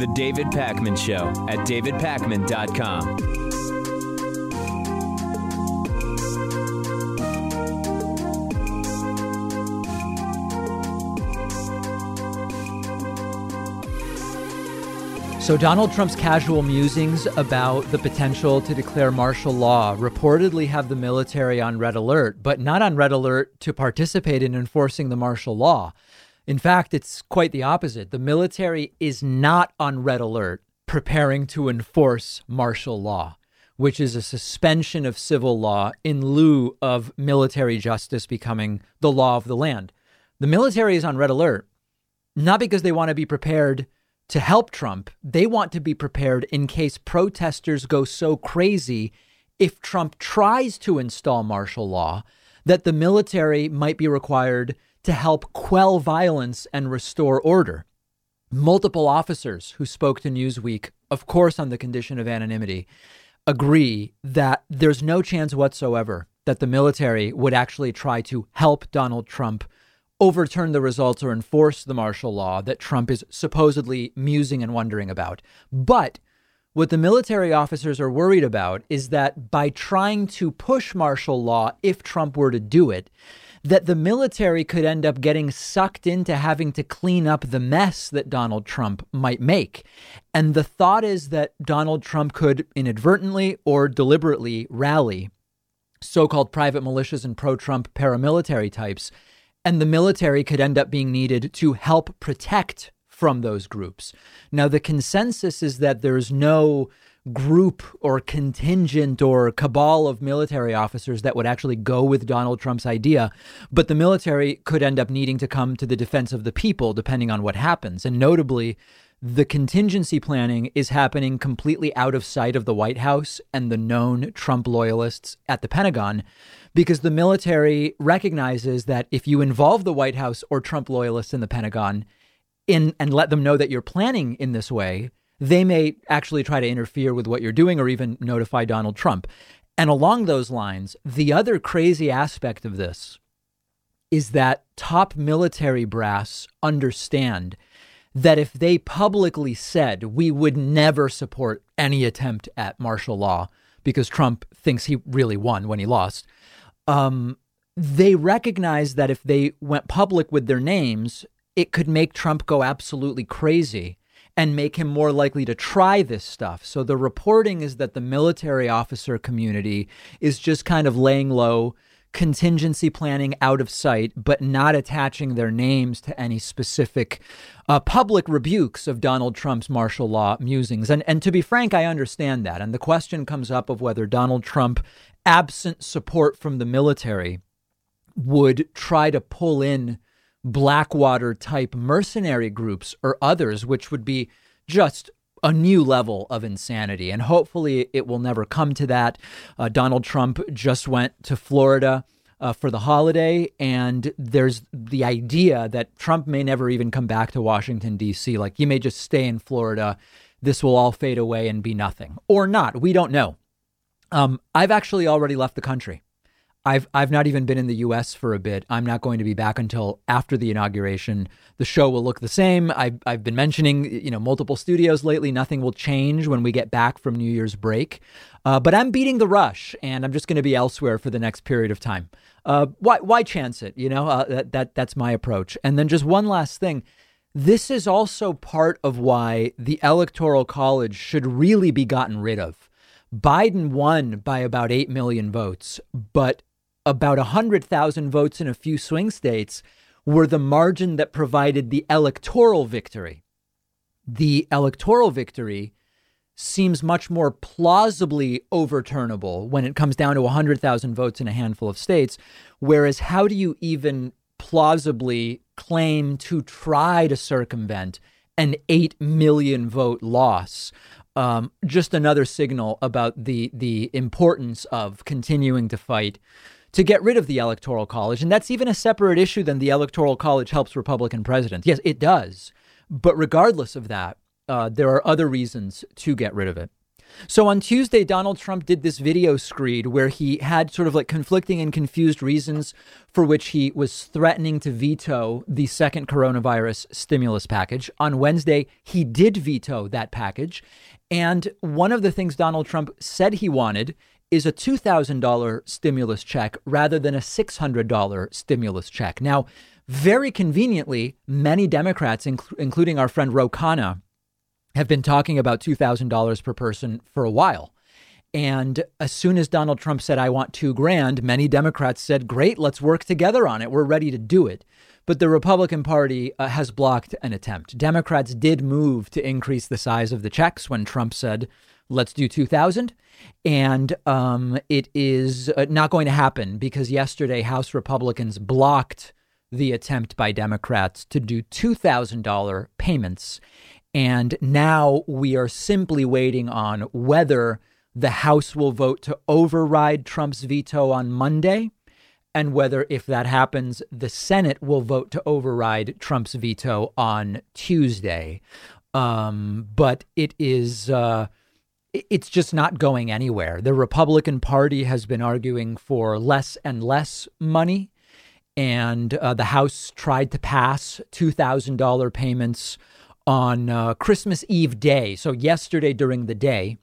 The David Pakman Show at davidpakman.com. So, Donald Trump's casual musings about the potential to declare martial law reportedly have the military on red alert, but not on red alert to participate in enforcing the martial law. In fact, it's quite the opposite. The military is not on red alert preparing to enforce martial law, which is a suspension of civil law in lieu of military justice becoming the law of the land. The military is on red alert, not because they want to be prepared to help Trump. They want to be prepared in case protesters go so crazy if Trump tries to install martial law that the military might be required to help quell violence and restore order. Multiple officers who spoke to Newsweek, of course, on the condition of anonymity, agree that there's no chance whatsoever that the military would actually try to help Donald Trump overturn the results or enforce the martial law that Trump is supposedly musing and wondering about. But what the military officers are worried about is that by trying to push martial law, if Trump were to do it, that the military could end up getting sucked into having to clean up the mess that Donald Trump might make. And the thought is that Donald Trump could inadvertently or deliberately rally so called private militias and pro Trump paramilitary types and the military could end up being needed to help protect from those groups. Now, the consensus is that there's no group or contingent or cabal of military officers that would actually go with Donald Trump's idea, but the military could end up needing to come to the defense of the people depending on what happens. And notably, the contingency planning is happening completely out of sight of the White House and the known Trump loyalists at the Pentagon because the military recognizes that if you involve the White House or Trump loyalists in the Pentagon in and let them know that you're planning in this way, they may actually try to interfere with what you're doing or even notify Donald Trump. And along those lines, the other crazy aspect of this is that top military brass understand that if they publicly said we would never support any attempt at martial law because Trump thinks he really won when he lost, um, they recognize that if they went public with their names, it could make Trump go absolutely crazy and make him more likely to try this stuff. So the reporting is that the military officer community is just kind of laying low, contingency planning out of sight, but not attaching their names to any specific uh, public rebukes of Donald Trump's martial law musings. And, and to be frank, I understand that. And the question comes up of whether Donald Trump absent support from the military, would try to pull in Blackwater type mercenary groups or others, which would be just a new level of insanity. And hopefully it will never come to that. Uh, Donald Trump just went to Florida. Uh, for the holiday, and there's the idea that Trump may never even come back to Washington, D.C. Like he may just stay in Florida. This will all fade away and be nothing, or not. We don't know. Um, I've actually already left the country. I've I've not even been in the U.S. for a bit. I'm not going to be back until after the inauguration. The show will look the same. I've I've been mentioning you know multiple studios lately. Nothing will change when we get back from New Year's break. Uh, but I'm beating the rush, and I'm just going to be elsewhere for the next period of time. Uh, why why chance it? You know uh, that that that's my approach. And then just one last thing. This is also part of why the Electoral College should really be gotten rid of. Biden won by about 8 million votes, but about 100,000 votes in a few swing states were the margin that provided the electoral victory. The electoral victory seems much more plausibly overturnable when it comes down to 100,000 votes in a handful of states. Whereas, how do you even plausibly claim to try to circumvent an 8 million vote loss um, just another signal about the the importance of continuing to fight to get rid of the electoral college, and that's even a separate issue than the electoral college helps Republican presidents. Yes, it does, but regardless of that, uh, there are other reasons to get rid of it. So on Tuesday, Donald Trump did this video screed where he had sort of like conflicting and confused reasons for which he was threatening to veto the second coronavirus stimulus package. On Wednesday, he did veto that package. And one of the things Donald Trump said he wanted is a $2,000 stimulus check rather than a $600 stimulus check. Now, very conveniently, many Democrats, inc- including our friend Ro Khanna, have been talking about $2,000 per person for a while. And as soon as Donald Trump said, I want two grand, many Democrats said, Great, let's work together on it. We're ready to do it. But the Republican Party uh, has blocked an attempt. Democrats did move to increase the size of the checks when Trump said, Let's do 2,000. And um, it is uh, not going to happen because yesterday House Republicans blocked the attempt by Democrats to do $2,000 payments. And now we are simply waiting on whether the House will vote to override Trump's veto on Monday, and whether, if that happens, the Senate will vote to override Trump's veto on Tuesday. Um, but it is. Uh, it's just not going anywhere. The Republican Party has been arguing for less and less money, and uh, the House tried to pass $2,000 payments on uh, Christmas Eve day. So, yesterday during the day,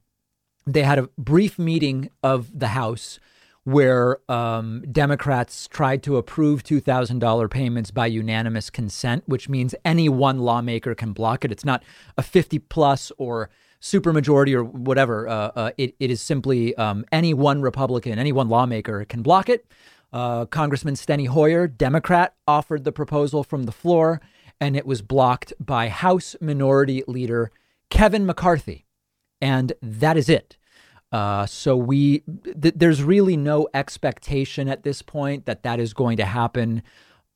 they had a brief meeting of the House where um, Democrats tried to approve $2,000 payments by unanimous consent, which means any one lawmaker can block it. It's not a 50 plus or supermajority or whatever. Uh, uh, it, it is simply um, any one Republican, any one lawmaker can block it. Uh, Congressman Steny Hoyer, Democrat, offered the proposal from the floor and it was blocked by House Minority Leader Kevin McCarthy. And that is it. Uh, so we th- there's really no expectation at this point that that is going to happen.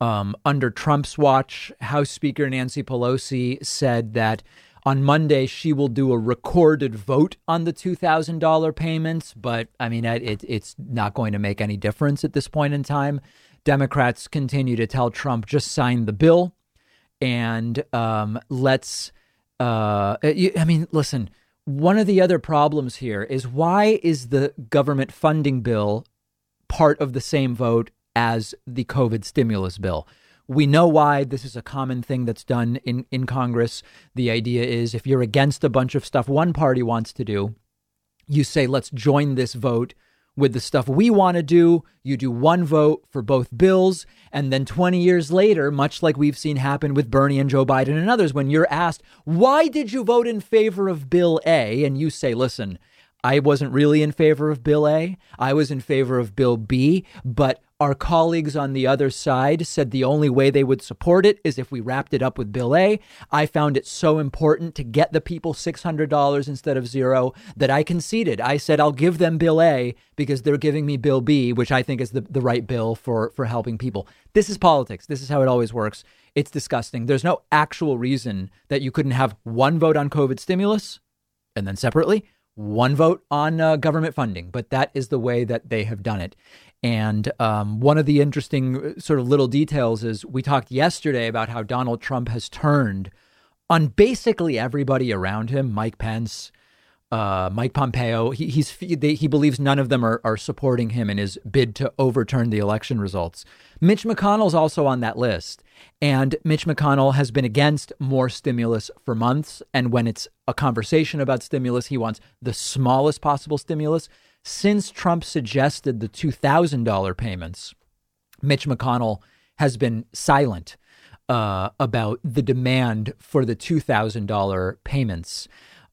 Um, under Trump's watch, House Speaker Nancy Pelosi said that on Monday she will do a recorded vote on the two thousand dollar payments, but I mean it, it's not going to make any difference at this point in time. Democrats continue to tell Trump just sign the bill and um, let's. Uh, I mean, listen. One of the other problems here is why is the government funding bill part of the same vote as the COVID stimulus bill? We know why this is a common thing that's done in, in Congress. The idea is if you're against a bunch of stuff one party wants to do, you say, let's join this vote with the stuff we want to do. You do one vote for both bills. And then 20 years later, much like we've seen happen with Bernie and Joe Biden and others, when you're asked, why did you vote in favor of Bill A? And you say, listen, I wasn't really in favor of Bill A. I was in favor of Bill B. But our colleagues on the other side said the only way they would support it is if we wrapped it up with Bill A. I found it so important to get the people $600 instead of zero that I conceded. I said, I'll give them Bill A because they're giving me Bill B, which I think is the, the right bill for, for helping people. This is politics. This is how it always works. It's disgusting. There's no actual reason that you couldn't have one vote on COVID stimulus and then separately one vote on uh, government funding, but that is the way that they have done it. And um, one of the interesting uh, sort of little details is we talked yesterday about how Donald Trump has turned on basically everybody around him Mike Pence, uh, Mike Pompeo. He, he's, they, he believes none of them are, are supporting him in his bid to overturn the election results. Mitch McConnell's also on that list. And Mitch McConnell has been against more stimulus for months. And when it's a conversation about stimulus, he wants the smallest possible stimulus. Since Trump suggested the $2,000 payments, Mitch McConnell has been silent uh, about the demand for the $2,000 payments.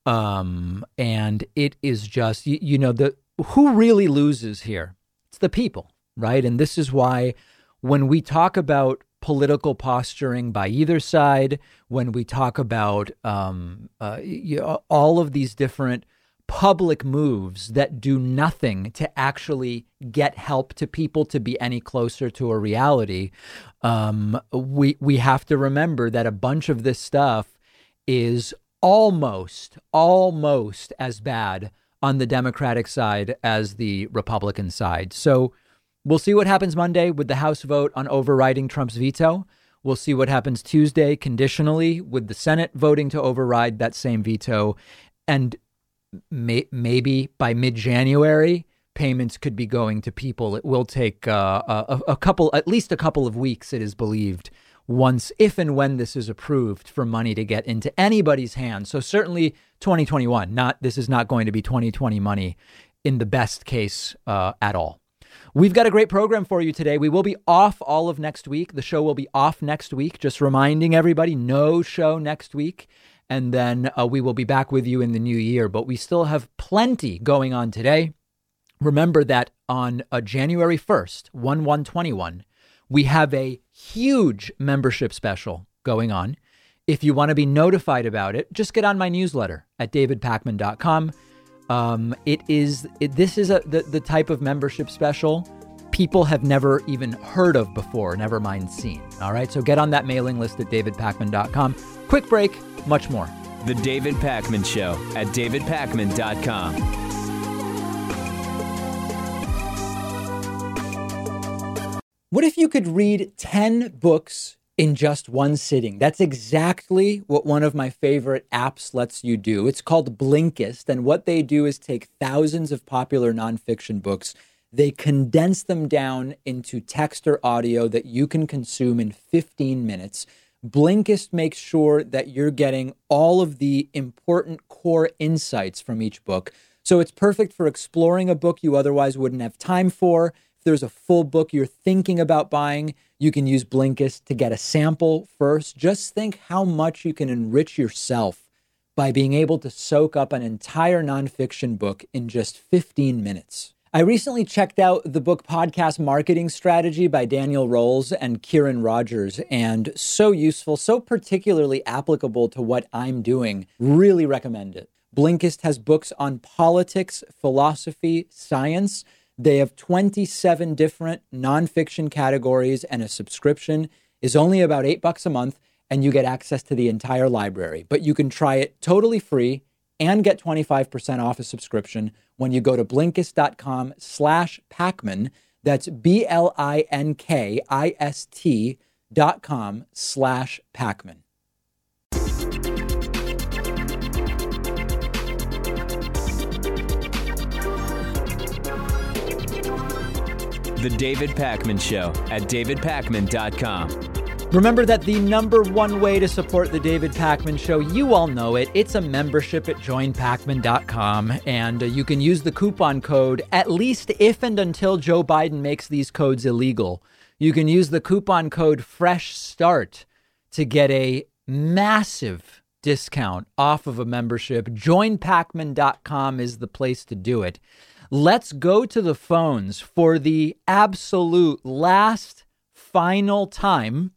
Um, and it is just, you, you know, the who really loses here? It's the people, right? And this is why when we talk about political posturing by either side, when we talk about um, uh, you all of these different public moves that do nothing to actually get help to people to be any closer to a reality, um, we we have to remember that a bunch of this stuff is almost almost as bad on the Democratic side as the Republican side. So we'll see what happens Monday with the House vote on overriding Trump's veto. We'll see what happens Tuesday conditionally with the Senate voting to override that same veto. And may, maybe by mid January, payments could be going to people. It will take uh, a, a couple, at least a couple of weeks, it is believed, once, if and when this is approved, for money to get into anybody's hands. So certainly 2021. Not this is not going to be 2020 money in the best case uh, at all. We've got a great program for you today. We will be off all of next week. The show will be off next week. Just reminding everybody, no show next week. And then uh, we will be back with you in the new year. But we still have plenty going on today. Remember that on uh, January 1st, 1 1 21, we have a huge membership special going on. If you want to be notified about it, just get on my newsletter at davidpakman.com. Um, it is it, this is a the, the type of membership special people have never even heard of before, never mind seen. All right, so get on that mailing list at davidpakman.com. Quick break, much more. The David Pakman Show at davidpakman.com. What if you could read 10 books in just one sitting? That's exactly what one of my favorite apps lets you do. It's called Blinkist. And what they do is take thousands of popular nonfiction books, they condense them down into text or audio that you can consume in 15 minutes. Blinkist makes sure that you're getting all of the important core insights from each book. So it's perfect for exploring a book you otherwise wouldn't have time for If there's a full book you're thinking about buying, you can use Blinkist to get a sample first. Just think how much you can enrich yourself by being able to soak up an entire nonfiction book in just 15 minutes. I recently checked out the book Podcast Marketing Strategy by Daniel Rowles and Kieran Rogers, and so useful, so particularly applicable to what I'm doing. Really recommend it. Blinkist has books on politics, philosophy, science they have 27 different nonfiction categories, and a subscription is only about eight bucks a month, and you get access to the entire library. But you can try it totally free and get 25% off a subscription when you go to Blinkist.com slash Pakman. That's B-L-I-N-K-I-S-T dot com slash Pakman. The David Pakman Show at davidpakman.com. Remember that the number one way to support the David Pakman Show, you all know it, it's a membership at joinpakman.com. And uh, you can use the coupon code, at least if and until Joe Biden makes these codes illegal. You can use the coupon code Fresh Start to get a massive discount off of a membership. Joinpakman.com is the place to do it. Let's go to the phones for the absolute last final time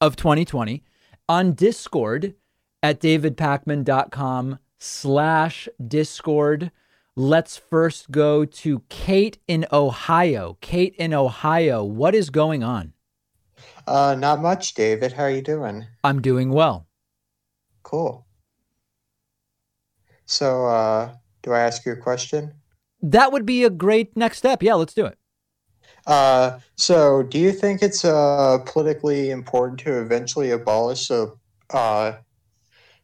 of 2020 on Discord at davidpakman.com slash Discord. Let's first go to Kate in Ohio. Kate in Ohio, what is going on? Uh, not much, David. How are you doing? I'm doing well. Cool. So, uh, do I ask you a question? That would be a great next step. Yeah, let's do it. Uh, so, do you think it's uh, politically important to eventually abolish the, uh,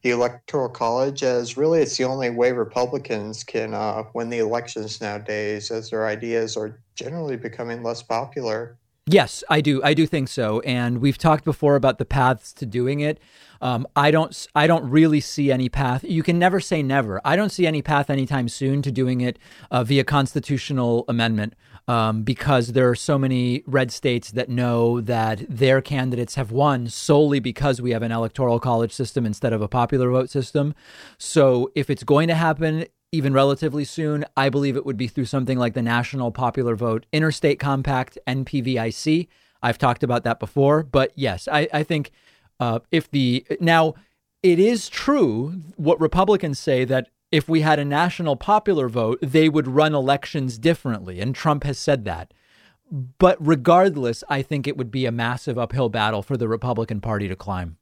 the electoral college, as really it's the only way Republicans can uh, win the elections nowadays, as their ideas are generally becoming less popular? Yes, I do. I do think so. And we've talked before about the paths to doing it. Um, I don't. I don't really see any path. You can never say never. I don't see any path anytime soon to doing it uh, via constitutional amendment. Um, because there are so many red states that know that their candidates have won solely because we have an electoral college system instead of a popular vote system. So if it's going to happen, even relatively soon. I believe it would be through something like the National Popular Vote Interstate Compact, NPVIC. I've talked about that before, but yes, I, I think uh, if the now it is true what Republicans say that if we had a national popular vote, they would run elections differently, and Trump has said that. But regardless, I think it would be a massive uphill battle for the Republican Party to climb.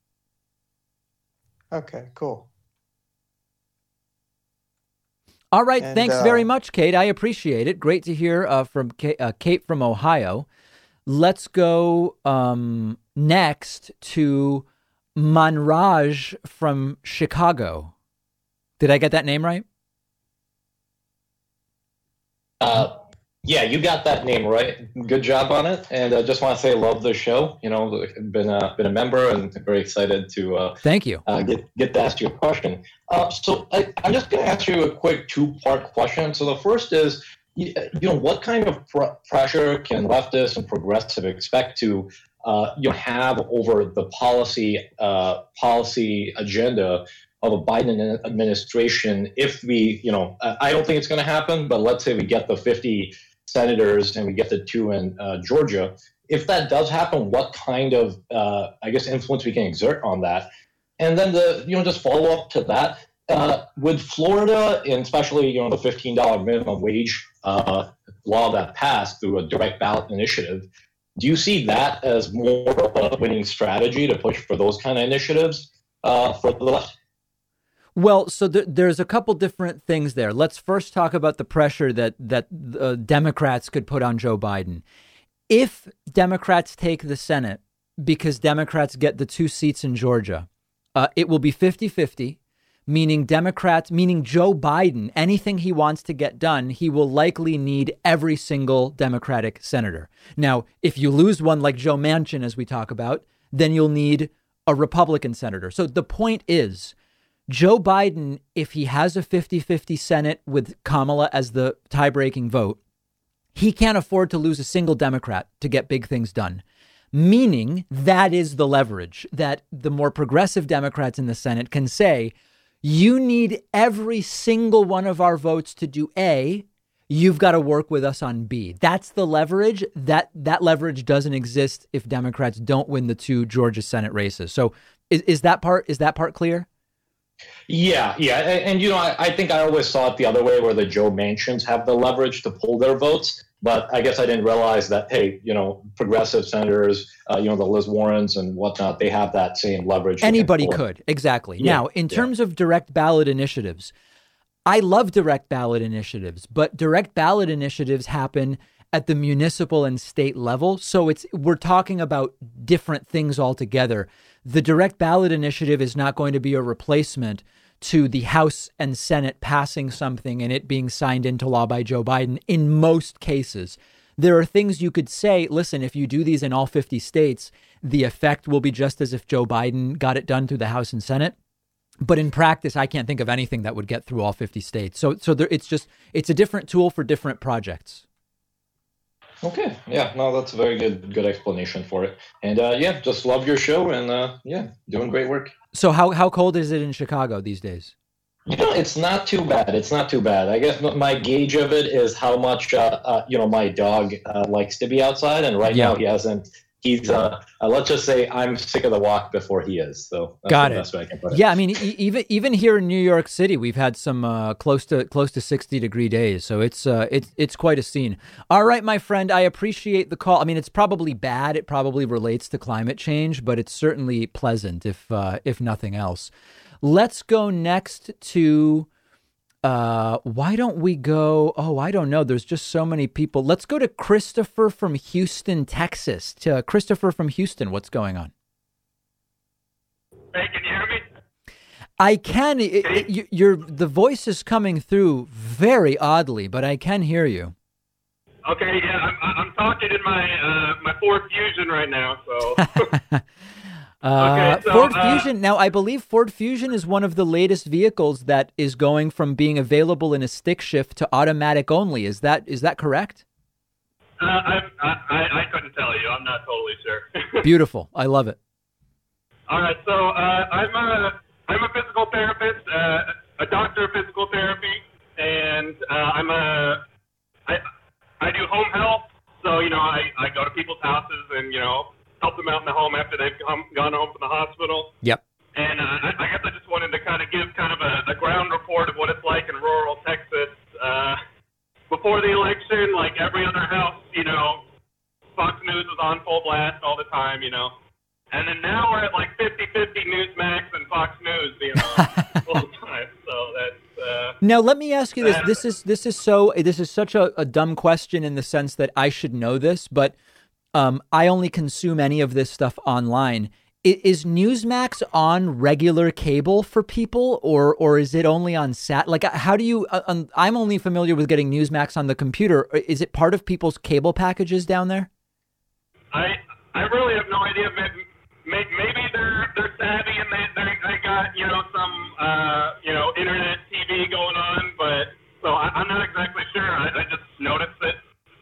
Okay, cool. All right. And, thanks uh, very much, Kate. I appreciate it. Great to hear uh, from Kate, uh, Kate, from Ohio. Let's go um, next to Manraj from Chicago. Did I get that name right? Uh, yeah, you got that name right. Good job on it. And I uh, just want to say, love the show. You know, been a been a member and very excited to. Uh, Thank you. Uh, get get to ask you a question. Uh, so I, I'm just going to ask you a quick two part question. So the first is, you know, what kind of pr- pressure can leftists and progressive expect to uh, you know, have over the policy uh, policy agenda of a Biden administration if we, you know, I don't think it's going to happen, but let's say we get the 50 senators and we get the two in uh, Georgia. If that does happen, what kind of, uh, I guess, influence we can exert on that? And then the, you know, just follow up to that. Uh, with Florida, and especially, you know, the $15 minimum wage uh, law that passed through a direct ballot initiative, do you see that as more of a winning strategy to push for those kind of initiatives uh, for the left? Well, so th- there's a couple different things there. Let's first talk about the pressure that that uh, Democrats could put on Joe Biden. If Democrats take the Senate because Democrats get the two seats in Georgia, uh, it will be 50 50, meaning Democrats, meaning Joe Biden, anything he wants to get done, he will likely need every single Democratic senator. Now, if you lose one like Joe Manchin, as we talk about, then you'll need a Republican senator. So the point is, Joe Biden, if he has a 50 50 Senate with Kamala as the tie breaking vote, he can't afford to lose a single Democrat to get big things done. Meaning that is the leverage that the more progressive Democrats in the Senate can say, you need every single one of our votes to do A. You've got to work with us on B. That's the leverage. That that leverage doesn't exist if Democrats don't win the two Georgia Senate races. So is, is that part is that part clear? Yeah, yeah, and, and you know, I, I, think I always saw it the other way, where the Joe Manchins have the leverage to pull their votes. But I guess I didn't realize that. Hey, you know, progressive senators, uh, you know, the Liz Warrens and whatnot, they have that same leverage. Anybody could exactly. Yeah, now, in yeah. terms of direct ballot initiatives, I love direct ballot initiatives, but direct ballot initiatives happen at the municipal and state level. So it's we're talking about different things altogether the direct ballot initiative is not going to be a replacement to the House and Senate passing something and it being signed into law by Joe Biden in most cases. There are things you could say, listen, if you do these in all 50 states, the effect will be just as if Joe Biden got it done through the House and Senate. But in practice, I can't think of anything that would get through all 50 states. So, so there, it's just it's a different tool for different projects. Okay, yeah, no, that's a very good good explanation for it. And uh, yeah, just love your show and uh, yeah, doing great work. So how how cold is it in Chicago these days? You know, it's not too bad. It's not too bad. I guess my gauge of it is how much uh, uh you know my dog uh, likes to be outside, and right yeah. now he hasn't he's uh, uh, let's just say I'm sick of the walk before he is. So got it. I it. Yeah, I mean, e- even even here in New York City, we've had some uh, close to close to 60 degree days. So it's uh, it's it's quite a scene. All right, my friend, I appreciate the call. I mean, it's probably bad. It probably relates to climate change, but it's certainly pleasant if uh, if nothing else. Let's go next to uh, why don't we go? Oh, I don't know. There's just so many people. Let's go to Christopher from Houston, Texas. To Christopher from Houston, what's going on? Hey, can you hear me? I can. It, it, your the voice is coming through very oddly, but I can hear you. Okay, yeah, I'm, I'm talking in my uh, my Ford Fusion right now, so. Uh, okay, so, Ford uh, Fusion. Now, I believe Ford Fusion is one of the latest vehicles that is going from being available in a stick shift to automatic only. Is that is that correct? Uh, I, I, I couldn't tell you. I'm not totally sure. Beautiful. I love it. All right. So uh, I'm a I'm a physical therapist, uh, a doctor of physical therapy, and uh, I'm a I I do home health. So you know I I go to people's houses and you know help them out in the home after they've come, gone home from the hospital. Yep. And uh, I, I guess I just wanted to kind of give kind of a, a ground report of what it's like in rural Texas. Uh, before the election, like every other house, you know, Fox News was on full blast all the time, you know. And then now we're at like 50-50 Newsmax and Fox News, you know, all time. So that's uh, now let me ask you this: This is this is so this is such a, a dumb question in the sense that I should know this, but um, I only consume any of this stuff online. is Newsmax on regular cable for people, or or is it only on sat? Like, how do you? Uh, I'm only familiar with getting Newsmax on the computer. Is it part of people's cable packages down there? I I really have no idea. Maybe they're they're savvy and they they, got you know some uh, you know internet TV going on, but so I, I'm not exactly sure. I, I just noticed that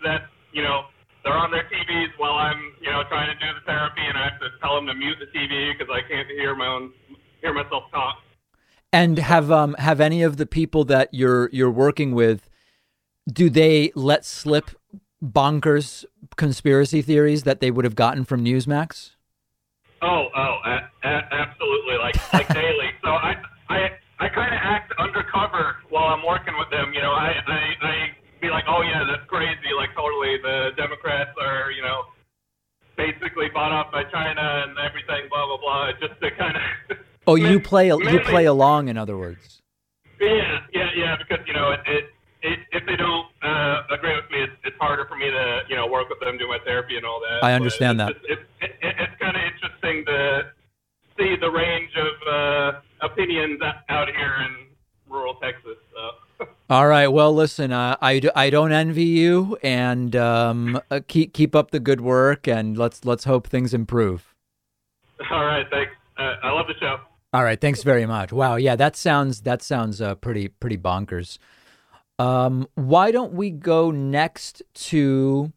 that you know they're on their TVs while I'm, you know, trying to do the therapy, and I have to tell them to mute the TV because I can't hear my own hear myself talk. And have um have any of the people that you're you're working with, do they let slip bonkers conspiracy theories that they would have gotten from Newsmax? Oh, oh, a- a- absolutely, like like daily. So I I I kind of act undercover while I'm working with them. You know, I I, I be like, oh yeah, that's crazy. Like totally, the Democrats are you know basically bought off by China and everything, blah blah blah. Just to kind of. oh, you play you play along, in other words. Yeah, yeah, yeah. Because you know, it, it, it if they don't uh, agree with me, it's, it's harder for me to you know work with them, do my therapy and all that. I understand but that. It's, it, it, it's kind of interesting to see the range of uh, opinions out here in rural Texas. So. All right. Well, listen, uh, I, I don't envy you, and um, uh, keep keep up the good work, and let's let's hope things improve. All right. Thanks. Uh, I love the show. All right. Thanks very much. Wow. Yeah, that sounds that sounds uh, pretty pretty bonkers. Um, why don't we go next to?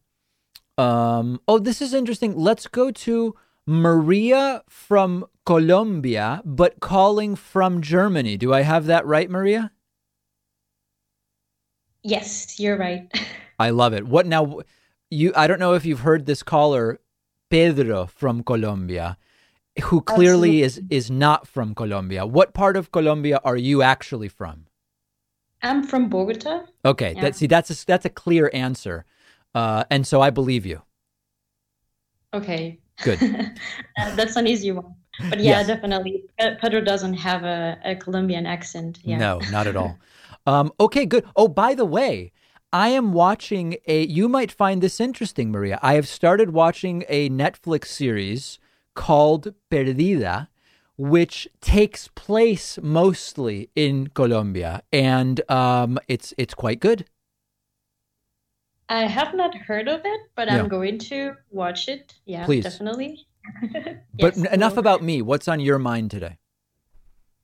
Um, oh, this is interesting. Let's go to Maria from Colombia, but calling from Germany. Do I have that right, Maria? Yes, you're right. I love it. What now? You, I don't know if you've heard this caller, Pedro from Colombia, who clearly Absolutely. is is not from Colombia. What part of Colombia are you actually from? I'm from Bogota. Okay, yeah. that, see, that's a, that's a clear answer, uh, and so I believe you. Okay. Good. uh, that's an easy one. But yeah, yes. definitely. Pedro doesn't have a, a Colombian accent. Yeah. No, not at all. Um, okay, good. Oh, by the way, I am watching a. You might find this interesting, Maria. I have started watching a Netflix series called Perdida, which takes place mostly in Colombia, and um, it's it's quite good. I have not heard of it, but yeah. I'm going to watch it. Yeah, Please. definitely. but yes, enough about me. What's on your mind today?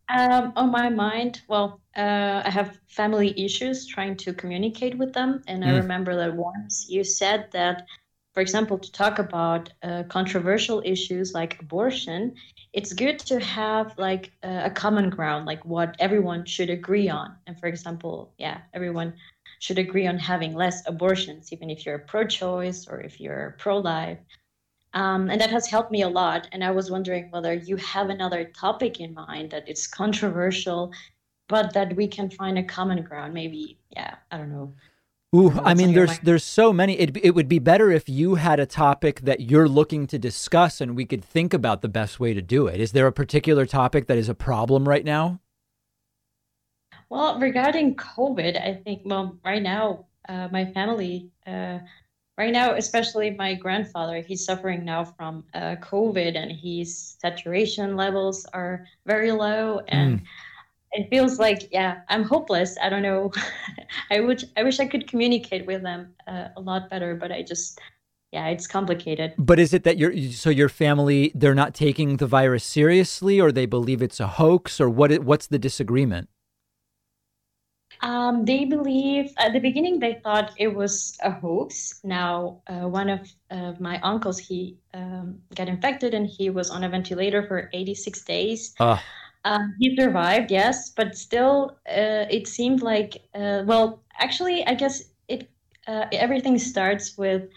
Um, on my mind, well, uh, I have family issues trying to communicate with them. And mm. I remember that once you said that, for example, to talk about uh, controversial issues like abortion, it's good to have like uh, a common ground, like what everyone should agree on. And for example, yeah, everyone should agree on having less abortions, even if you're pro choice or if you're pro life. Um, and that has helped me a lot. And I was wondering whether you have another topic in mind that it's controversial, but that we can find a common ground. Maybe, yeah, I don't know. Ooh, I mean, there's mind. there's so many. It it would be better if you had a topic that you're looking to discuss, and we could think about the best way to do it. Is there a particular topic that is a problem right now? Well, regarding COVID, I think well, right now, uh, my family. Uh, right now, especially my grandfather, he's suffering now from uh, COVID and his saturation levels are very low. And mm. it feels like, yeah, I'm hopeless. I don't know. I wish, I wish I could communicate with them uh, a lot better, but I just, yeah, it's complicated. But is it that your so your family they're not taking the virus seriously, or they believe it's a hoax, or what? What's the disagreement? Um, they believe at the beginning they thought it was a hoax. Now, uh, one of uh, my uncles he um, got infected and he was on a ventilator for 86 days. Uh. he survived, yes, but still, uh, it seemed like uh, well, actually, I guess it uh, everything starts with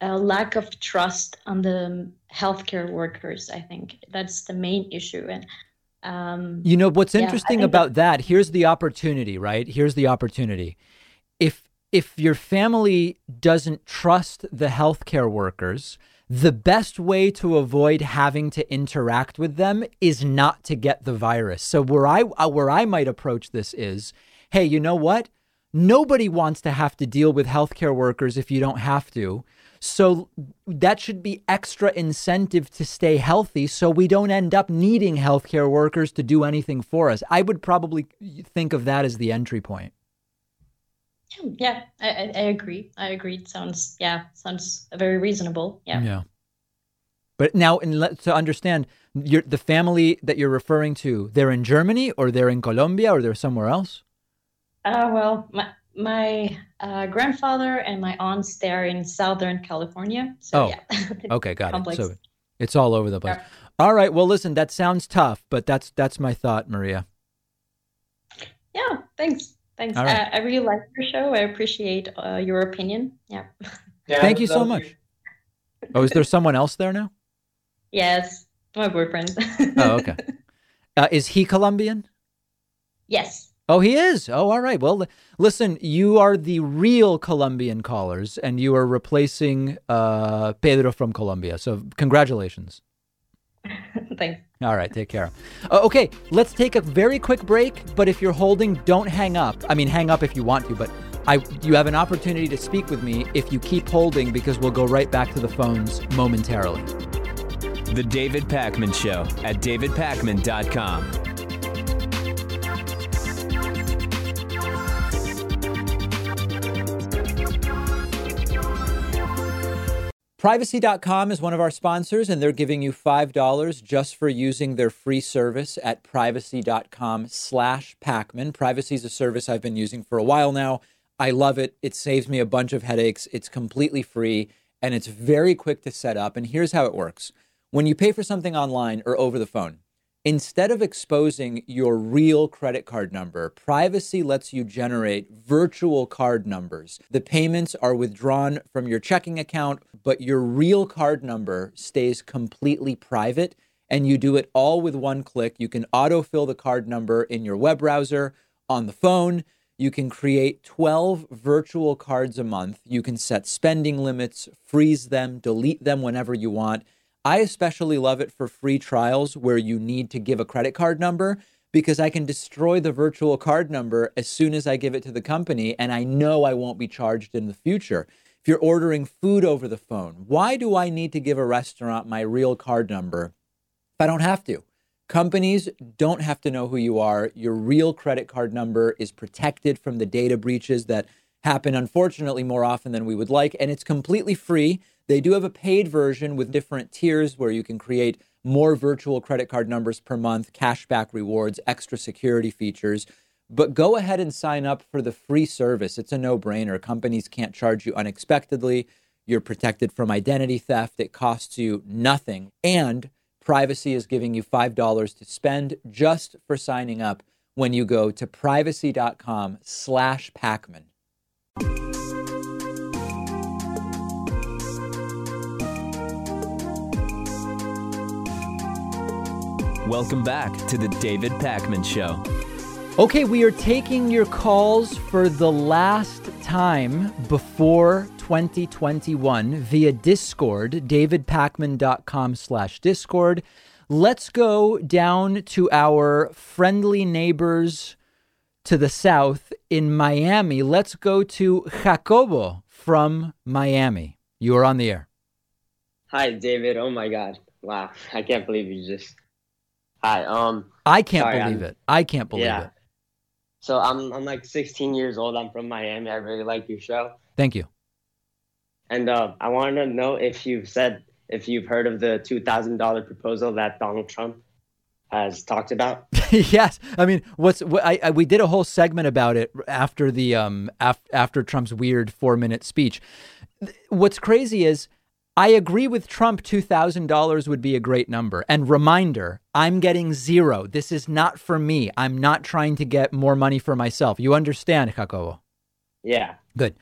a lack of trust on the healthcare workers. I think that's the main issue and um, you know what's interesting yeah, about that, that? Here's the opportunity, right? Here's the opportunity. If if your family doesn't trust the healthcare workers, the best way to avoid having to interact with them is not to get the virus. So where I where I might approach this is, hey, you know what? Nobody wants to have to deal with healthcare workers if you don't have to. So that should be extra incentive to stay healthy so we don't end up needing healthcare workers to do anything for us. I would probably think of that as the entry point. Yeah, I, I agree. I agree. It sounds, yeah, sounds very reasonable. Yeah. Yeah. But now, in, to understand, you're, the family that you're referring to, they're in Germany or they're in Colombia or they're somewhere else? Uh, well, my, my uh, grandfather and my aunts, they're in Southern California. So, oh, yeah. okay, got Complex. it. So it's all over the place. Yeah. All right. Well, listen, that sounds tough, but that's that's my thought, Maria. Yeah, thanks. Thanks. All right. I, I really like your show. I appreciate uh, your opinion. Yeah. Yeah, Thank you so was- much. Oh, is there someone else there now? yes, my boyfriend. Oh, okay. Uh, is he Colombian? yes. Oh, he is. Oh, all right. Well, listen, you are the real Colombian callers, and you are replacing uh, Pedro from Colombia. So, congratulations. Thanks. All right, take care. Uh, okay, let's take a very quick break. But if you're holding, don't hang up. I mean, hang up if you want to, but I you have an opportunity to speak with me if you keep holding because we'll go right back to the phones momentarily. The David Pakman Show at davidpakman.com. Privacy.com is one of our sponsors, and they're giving you $5 just for using their free service at privacy.com slash Pakman. Privacy is a service I've been using for a while now. I love it. It saves me a bunch of headaches. It's completely free and it's very quick to set up. And here's how it works when you pay for something online or over the phone, Instead of exposing your real credit card number, privacy lets you generate virtual card numbers. The payments are withdrawn from your checking account, but your real card number stays completely private. And you do it all with one click. You can autofill the card number in your web browser, on the phone. You can create 12 virtual cards a month. You can set spending limits, freeze them, delete them whenever you want. I especially love it for free trials where you need to give a credit card number because I can destroy the virtual card number as soon as I give it to the company and I know I won't be charged in the future. If you're ordering food over the phone, why do I need to give a restaurant my real card number if I don't have to? Companies don't have to know who you are. Your real credit card number is protected from the data breaches that happen, unfortunately, more often than we would like, and it's completely free. They do have a paid version with different tiers where you can create more virtual credit card numbers per month, cashback rewards, extra security features. But go ahead and sign up for the free service. It's a no brainer. Companies can't charge you unexpectedly. You're protected from identity theft. It costs you nothing. And privacy is giving you $5 to spend just for signing up when you go to privacy.com slash Pakman. Welcome back to the David Pakman Show. Okay, we are taking your calls for the last time before 2021 via Discord, davidpakman.com slash Discord. Let's go down to our friendly neighbors to the south in Miami. Let's go to Jacobo from Miami. You are on the air. Hi, David. Oh my God. Wow. I can't believe you just. Hi. Um. I can't Sorry, believe I'm- it. I can't believe yeah. it. So I'm I'm like 16 years old. I'm from Miami. I really like your show, Thank you. and uh, I wanted to know if you've said if you've heard of the two thousand dollar proposal that Donald Trump has talked about. yes, I mean, what's what, I, I we did a whole segment about it after the um af, after Trump's weird four minute speech. What's crazy is I agree with Trump. Two thousand dollars would be a great number. And reminder, I'm getting zero. This is not for me. I'm not trying to get more money for myself. You understand, Jacobo? Yeah. Good.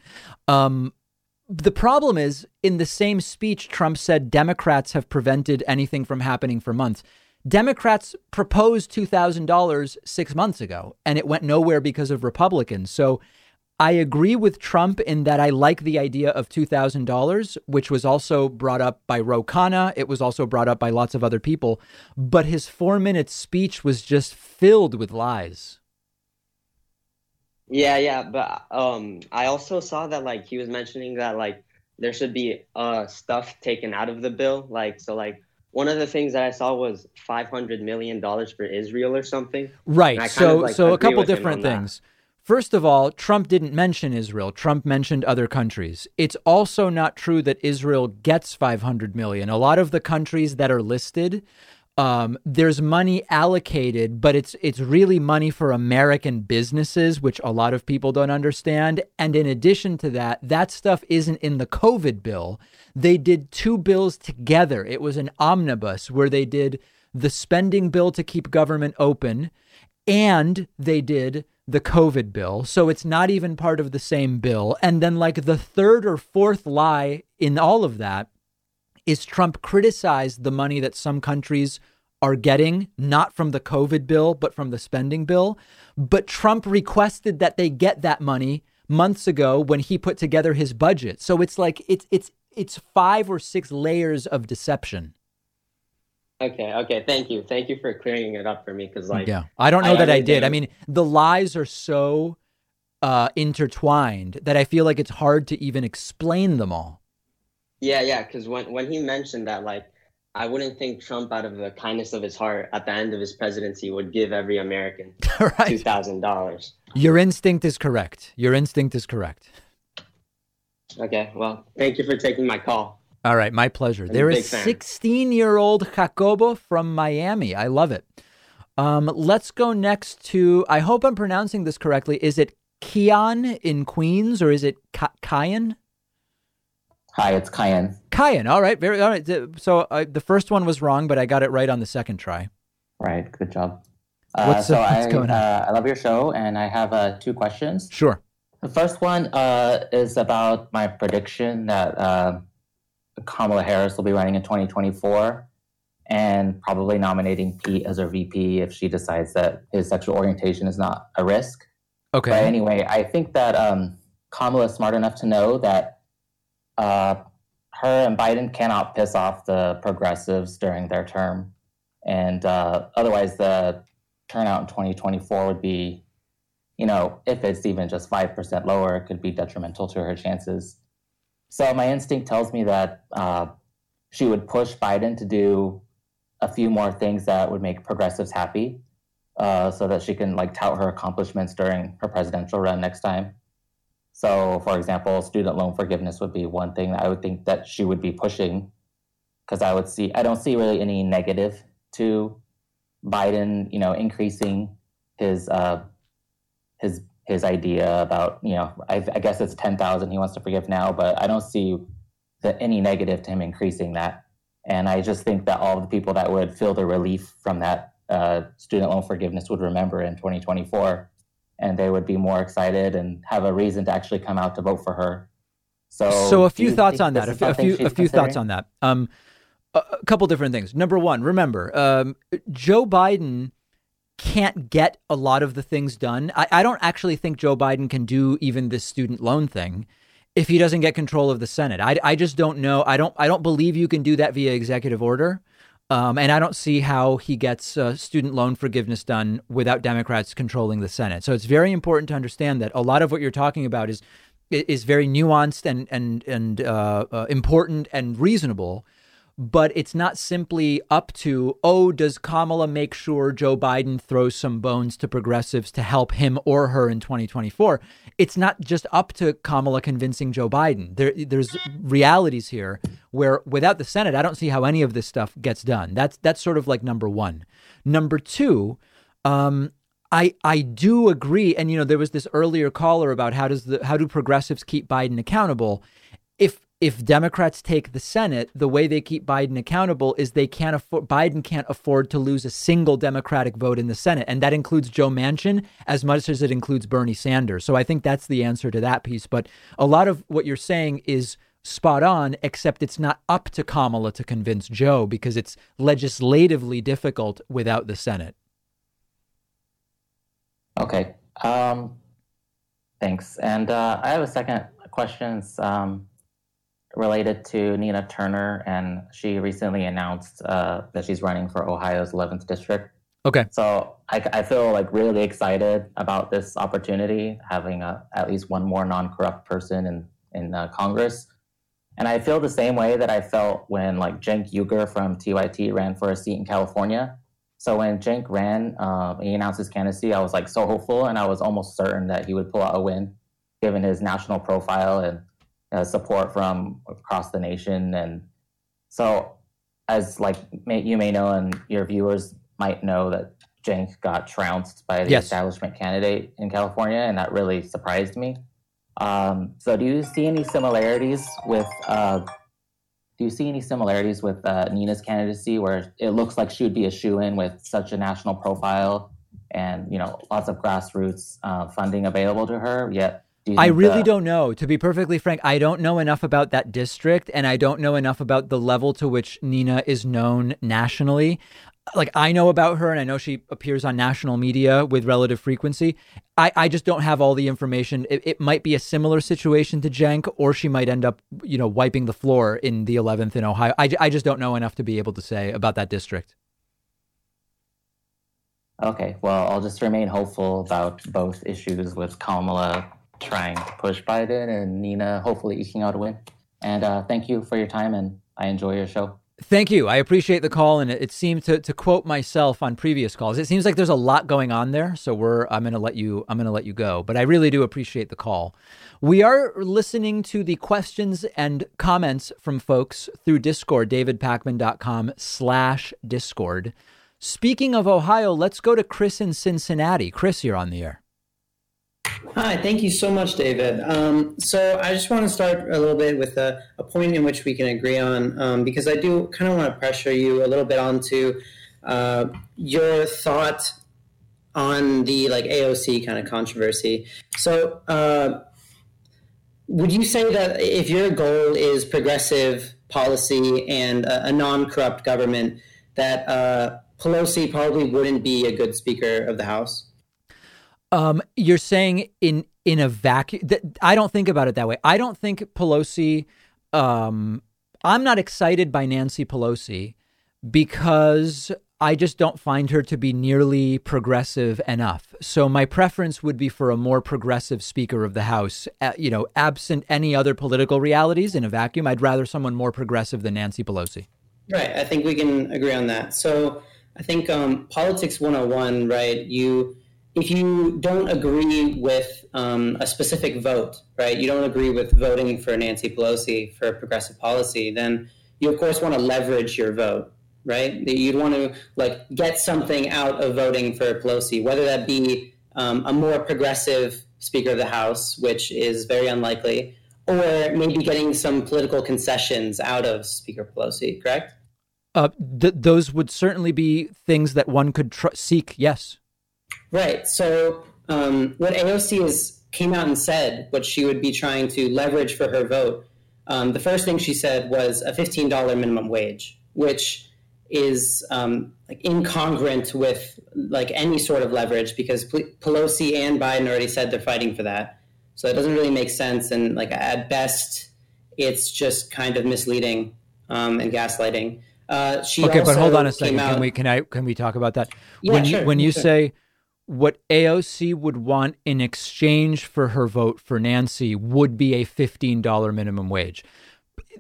Um, the problem is, in the same speech, Trump said Democrats have prevented anything from happening for months. Democrats proposed $2,000 six months ago, and it went nowhere because of Republicans. So I agree with Trump in that I like the idea of $2,000, which was also brought up by Ro Khanna. It was also brought up by lots of other people. But his four minute speech was just filled with lies. Yeah, yeah, but um, I also saw that like he was mentioning that like there should be uh, stuff taken out of the bill. Like so, like one of the things that I saw was five hundred million dollars for Israel or something. Right. So like so a couple different things. First of all, Trump didn't mention Israel. Trump mentioned other countries. It's also not true that Israel gets 500 million. A lot of the countries that are listed um, there's money allocated, but it's it's really money for American businesses, which a lot of people don't understand. And in addition to that, that stuff isn't in the COVID bill. They did two bills together. It was an omnibus where they did the spending bill to keep government open, and they did the COVID bill. So it's not even part of the same bill. And then, like, the third or fourth lie in all of that is Trump criticized the money that some countries are getting, not from the COVID bill, but from the spending bill. But Trump requested that they get that money months ago when he put together his budget. So it's like it's it's it's five or six layers of deception. Okay, okay, thank you, thank you for clearing it up for me because like yeah, I don't know I that I did. I mean, the lies are so uh, intertwined that I feel like it's hard to even explain them all. Yeah, yeah, because when when he mentioned that, like I wouldn't think Trump, out of the kindness of his heart, at the end of his presidency, would give every American right. two thousand dollars. Your instinct is correct. Your instinct is correct. Okay, well, thank you for taking my call. All right, my pleasure. I'm there is 16 year old Jacobo from Miami. I love it. Um, let's go next to, I hope I'm pronouncing this correctly. Is it Kian in Queens or is it Kian? Hi, it's Kyan. Kyan. All right. Very all right. So uh, the first one was wrong, but I got it right on the second try. Right. Good job. Uh, what's, so what's I, going on? Uh, I love your show, and I have uh, two questions. Sure. The first one uh, is about my prediction that uh, Kamala Harris will be running in 2024 and probably nominating Pete as her VP if she decides that his sexual orientation is not a risk. Okay. But anyway, I think that um, Kamala is smart enough to know that uh, her and Biden cannot piss off the progressives during their term. And uh, otherwise, the turnout in 2024 would be, you know, if it's even just 5% lower, it could be detrimental to her chances. So my instinct tells me that uh, she would push Biden to do a few more things that would make progressives happy uh, so that she can like tout her accomplishments during her presidential run next time. So, for example, student loan forgiveness would be one thing that I would think that she would be pushing because I would see, I don't see really any negative to Biden, you know, increasing his, uh, his, his idea about, you know, I, I guess it's 10,000 he wants to forgive now, but I don't see the, any negative to him increasing that. And I just think that all the people that would feel the relief from that uh, student loan forgiveness would remember in 2024 and they would be more excited and have a reason to actually come out to vote for her. So, so a few thoughts on that. A, a few, a few thoughts on that. Um, a, a couple different things. Number one, remember, um, Joe Biden can't get a lot of the things done. I, I don't actually think Joe Biden can do even this student loan thing if he doesn't get control of the Senate. I, I just don't know. I don't I don't believe you can do that via executive order. Um, and I don't see how he gets uh, student loan forgiveness done without Democrats controlling the Senate. So it's very important to understand that a lot of what you're talking about is is very nuanced and and and uh, uh, important and reasonable but it's not simply up to, oh, does Kamala make sure Joe Biden throws some bones to progressives to help him or her in 2024? It's not just up to Kamala convincing Joe Biden. There, there's realities here where without the Senate, I don't see how any of this stuff gets done. That's that's sort of like number one. Number two, um, I I do agree, and you know there was this earlier caller about how does the how do progressives keep Biden accountable? If if Democrats take the Senate, the way they keep Biden accountable is they can't afford Biden can't afford to lose a single Democratic vote in the Senate, and that includes Joe Manchin as much as it includes Bernie Sanders. So I think that's the answer to that piece. But a lot of what you're saying is spot on, except it's not up to Kamala to convince Joe because it's legislatively difficult without the Senate. Okay. Um, thanks. And uh, I have a second question. Um, related to Nina Turner, and she recently announced uh, that she's running for Ohio's 11th district. Okay. So I, I feel like really excited about this opportunity, having a, at least one more non-corrupt person in in uh, Congress. And I feel the same way that I felt when like Cenk Uygur from TYT ran for a seat in California. So when Cenk ran, um, he announced his candidacy. I was like so hopeful, and I was almost certain that he would pull out a win, given his national profile and uh, support from across the nation. And so, as like may, you may know, and your viewers might know that Cenk got trounced by the yes. establishment candidate in California, and that really surprised me. Um, so, do you see any similarities with? Uh, do you see any similarities with uh, Nina's candidacy, where it looks like she would be a shoe in with such a national profile, and you know, lots of grassroots uh, funding available to her, yet I really the... don't know. To be perfectly frank, I don't know enough about that district, and I don't know enough about the level to which Nina is known nationally like I know about her and I know she appears on national media with relative frequency. I, I just don't have all the information. It, it might be a similar situation to Cenk, or she might end up, you know, wiping the floor in the 11th in Ohio. I, I just don't know enough to be able to say about that district. Okay, well, I'll just remain hopeful about both issues with Kamala trying to push Biden and Nina hopefully eking out a win. And uh, thank you for your time, and I enjoy your show. Thank you. I appreciate the call, and it, it seemed to, to quote myself on previous calls. It seems like there's a lot going on there, so we're I'm going to let you I'm going to let you go. But I really do appreciate the call. We are listening to the questions and comments from folks through Discord, davidpakman.com slash Discord. Speaking of Ohio, let's go to Chris in Cincinnati. Chris, you're on the air. Hi, thank you so much, David. Um, so I just want to start a little bit with a, a point in which we can agree on, um, because I do kind of want to pressure you a little bit onto uh, your thought on the like AOC kind of controversy. So, uh, would you say that if your goal is progressive policy and a, a non-corrupt government, that uh, Pelosi probably wouldn't be a good Speaker of the House? Um, you're saying in in a vacuum. Th- I don't think about it that way. I don't think Pelosi. Um, I'm not excited by Nancy Pelosi because I just don't find her to be nearly progressive enough. So my preference would be for a more progressive Speaker of the House. Uh, you know, absent any other political realities in a vacuum, I'd rather someone more progressive than Nancy Pelosi. Right. I think we can agree on that. So I think um, politics 101, right? You if you don't agree with um, a specific vote, right, you don't agree with voting for Nancy Pelosi for progressive policy, then you of course want to leverage your vote, right? You'd want to like get something out of voting for Pelosi, whether that be um, a more progressive Speaker of the House, which is very unlikely, or maybe getting some political concessions out of Speaker Pelosi. Correct? Uh, th- those would certainly be things that one could tr- seek. Yes. Right. So um, what AOC is came out and said, what she would be trying to leverage for her vote, um, the first thing she said was a $15 minimum wage, which is um, like incongruent with like any sort of leverage because Pelosi and Biden already said they're fighting for that. So it doesn't really make sense, and like at best, it's just kind of misleading um, and gaslighting. Uh, okay, but hold on a second. Out, can we can I can we talk about that? Yeah, when sure, you when you sure. say what AOC would want in exchange for her vote for Nancy would be a $15 minimum wage.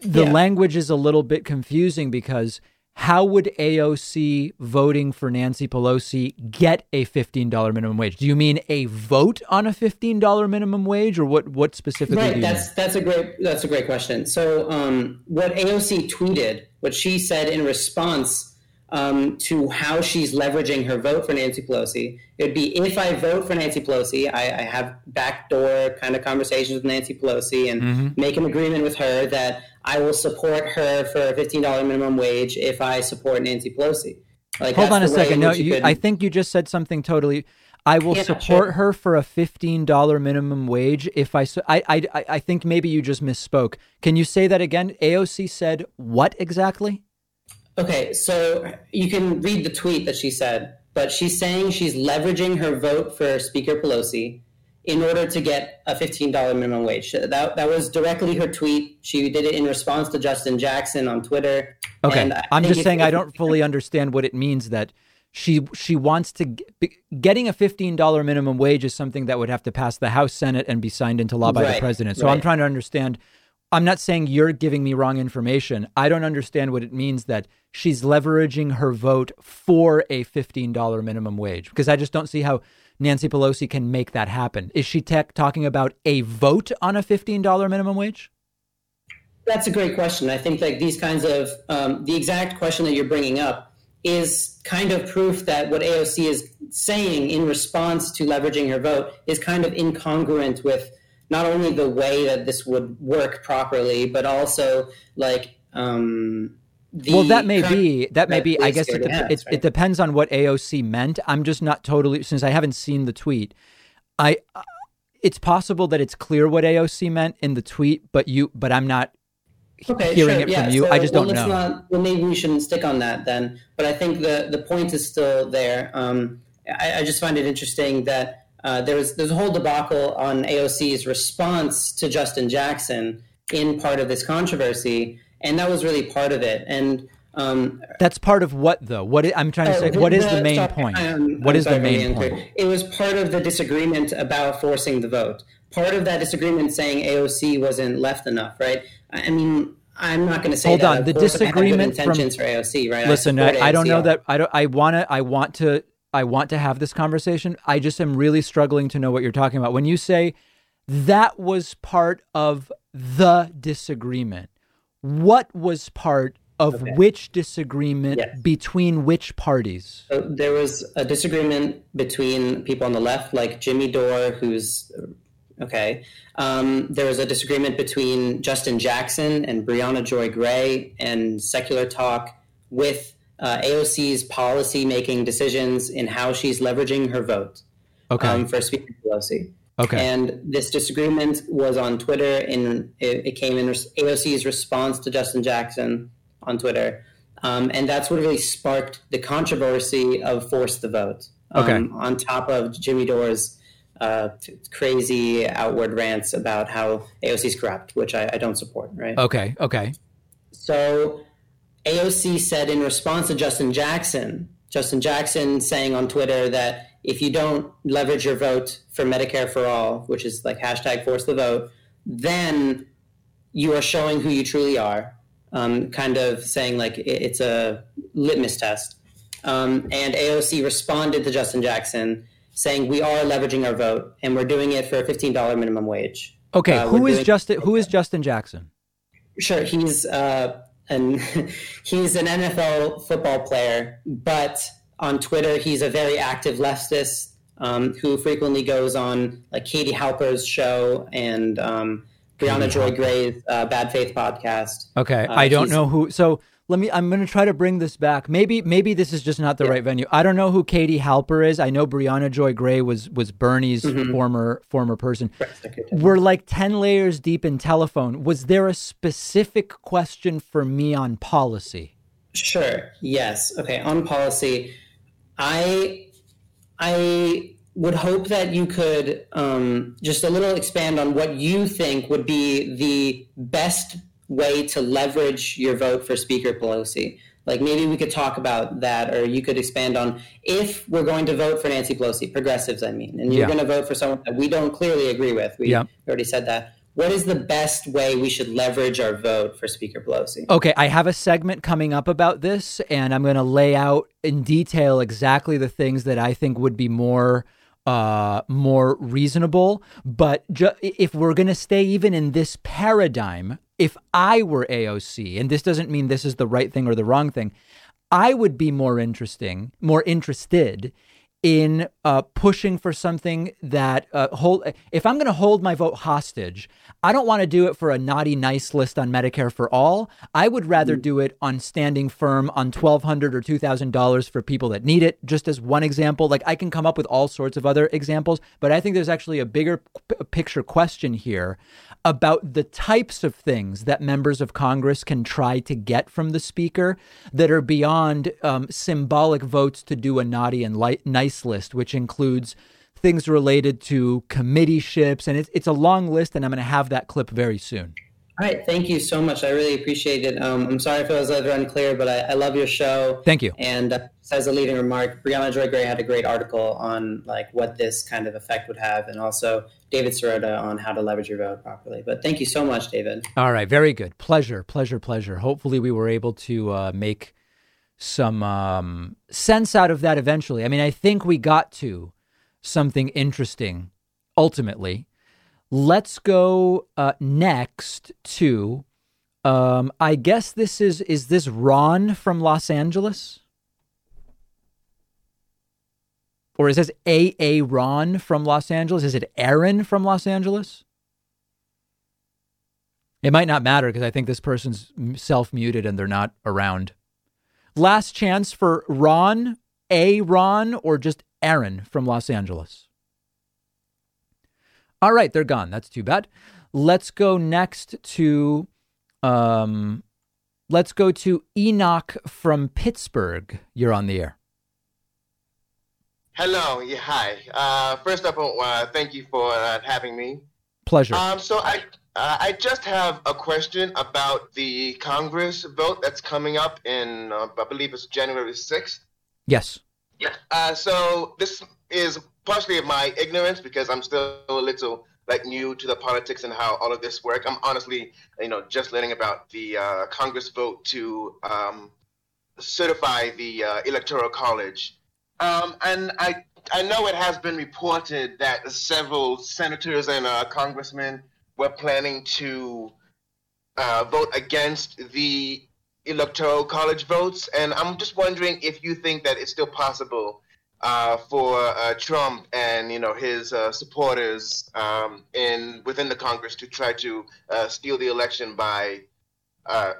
The yeah. language is a little bit confusing because how would AOC voting for Nancy Pelosi get a $15 minimum wage? Do you mean a vote on a $15 minimum wage or what what specifically Right, that's mean? that's a great that's a great question. So um, what AOC tweeted, what she said in response um, to how she's leveraging her vote for Nancy Pelosi. It would be if I vote for Nancy Pelosi, I, I have backdoor kind of conversations with Nancy Pelosi and mm-hmm. make an agreement with her that I will support her for a $15 minimum wage if I support Nancy Pelosi. Like, Hold on a second. No, you, could... I think you just said something totally. I will yeah, support sure. her for a fifteen dollar minimum wage if I, I. I I think maybe you just misspoke. Can you say that again? AOC said what exactly? Okay, so you can read the tweet that she said, but she's saying she's leveraging her vote for Speaker Pelosi in order to get a $15 minimum wage. That, that was directly her tweet. She did it in response to Justin Jackson on Twitter. Okay, I'm just saying I don't fully understand what it means that she she wants to getting a $15 minimum wage is something that would have to pass the House Senate and be signed into law by right, the president. So right. I'm trying to understand I'm not saying you're giving me wrong information. I don't understand what it means that she's leveraging her vote for a $15 minimum wage because I just don't see how Nancy Pelosi can make that happen. Is she tech talking about a vote on a $15 minimum wage? That's a great question. I think like these kinds of um, the exact question that you're bringing up is kind of proof that what AOC is saying in response to leveraging her vote is kind of incongruent with not only the way that this would work properly, but also like um, well, that may be that may be. I guess it, it, right? it, depends on what AOC meant. I'm just not totally since I haven't seen the tweet. I uh, it's possible that it's clear what AOC meant in the tweet, but you but I'm not okay, hearing sure, it yeah. from you. So, I just well, don't know. Not, well, maybe we shouldn't stick on that then. But I think the the point is still there. Um, I, I just find it interesting that uh, there was there's a whole debacle on AOC's response to Justin Jackson in part of this controversy, and that was really part of it. And um, that's part of what though? What is, I'm trying to uh, say? What is the, the main sorry, point? Um, what is the main point? It was part of the disagreement about forcing the vote. Part of that disagreement saying AOC wasn't left enough, right? I mean, I'm not going to say Hold that. on, the disagreement from intentions for AOC, right? Listen, I, I, I don't know that. I don't. I want to. I want to I want to have this conversation. I just am really struggling to know what you're talking about. When you say that was part of the disagreement, what was part of okay. which disagreement yes. between which parties? So there was a disagreement between people on the left, like Jimmy Dore, who's okay. Um, there was a disagreement between Justin Jackson and Briahna Joy Gray and Secular Talk with uh, AOC's policy making decisions in how she's leveraging her vote okay. um, for Speaker Pelosi. Okay. And this disagreement was on Twitter, and it, it came in AOC's response to Justin Jackson on Twitter. Um, and that's what really sparked the controversy of Force the Vote. Um, okay. On top of Jimmy Dore's uh, crazy outward rants about how AOC is corrupt, which I, I don't support, right? Okay. Okay. So AOC said in response to Justin Jackson, Justin Jackson saying on Twitter that if you don't leverage your vote for Medicare for all, which is like hashtag force the vote, then you are showing who you truly are. Um, kind of saying like it's a litmus test. Um, and AOC responded to Justin Jackson saying we are leveraging our vote and we're doing it for a fifteen dollar minimum wage. Okay, uh, who is Justin? Who is Justin Jackson? Sure, he's uh, and he's an NFL football player, but on Twitter he's a very active leftist um, who frequently goes on like Katie Halper's show and um, Briahna Joy Gray's uh, Bad Faith podcast. Okay, uh, I don't know who. So let me i'm going to try to bring this back. Maybe maybe this is just not the yeah. right venue. I don't know who katie halper is. I know briahna joy gray was was bernie's mm-hmm. former former person. We're like 10 layers deep in telephone. Was there a specific question for me on policy? Sure yes. Okay on policy i i would hope that you could um, just a little expand on what you think would be the best way to leverage your vote for Speaker Pelosi. Like maybe we could talk about that, or you could expand on if we're going to vote for Nancy Pelosi, progressives, I mean, and you're yeah. going to vote for someone that we don't clearly agree with. We yeah. already said that. What is the best way we should leverage our vote for Speaker Pelosi? Okay, I have a segment coming up about this, and I'm going to lay out in detail exactly the things that I think would be more uh, more reasonable. But ju- if we're going to stay even in this paradigm, if I were AOC, and this doesn't mean this is the right thing or the wrong thing, I would be more interesting, more interested in uh, pushing for something that uh, hold. If I'm going to hold my vote hostage, I don't want to do it for a naughty nice list on Medicare for all. I would rather mm. do it on standing firm on twelve hundred or two thousand dollars for people that need it. Just as one example, like I can come up with all sorts of other examples, but I think there's actually a bigger p- picture question here about the types of things that members of Congress can try to get from the speaker that are beyond um, symbolic votes to do a naughty and light, nice list, which includes things related to committee ships. And it's, it's a long list, and I'm going to have that clip very soon. All right, thank you so much. I really appreciate it. Um, I'm sorry if it was either unclear, but I, I love your show. Thank you. And uh, as a leading remark, Briahna Joy Gray had a great article on like what this kind of effect would have, and also David Sirota on how to leverage your vote properly. But thank you so much, David. All right, very good. Pleasure, pleasure, pleasure. Hopefully, we were able to uh, make some um, sense out of that eventually. I mean, I think we got to something interesting ultimately Let's go uh, next to, um, I guess this is, is this Ron from Los Angeles? Or is this A.A. Ron from Los Angeles? Is it Aaron from Los Angeles? It might not matter because I think this person's self muted and they're not around. Last chance for Ron, A. Ron, or just Aaron from Los Angeles. All right, they're gone. That's too bad. Let's go next to um let's go to Enoch from Pittsburgh. You're on the air. Hello. Yeah, hi. Uh, first up, uh, thank you for uh, having me. Pleasure. Um, so I uh, I just have a question about the Congress vote that's coming up in uh, I believe it's January sixth. Yes. Yeah. Uh, so this is partially of my ignorance because I'm still a little like new to the politics and how all of this work. I'm honestly, you know, just learning about the uh, Congress vote to um, certify the uh, Electoral College, um, and I I know it has been reported that several senators and uh, congressmen were planning to uh, vote against the Electoral College votes, and I'm just wondering if you think that it's still possible uh, for uh, Trump and you know his uh, supporters um, in within the Congress to try to uh, steal the election by uh,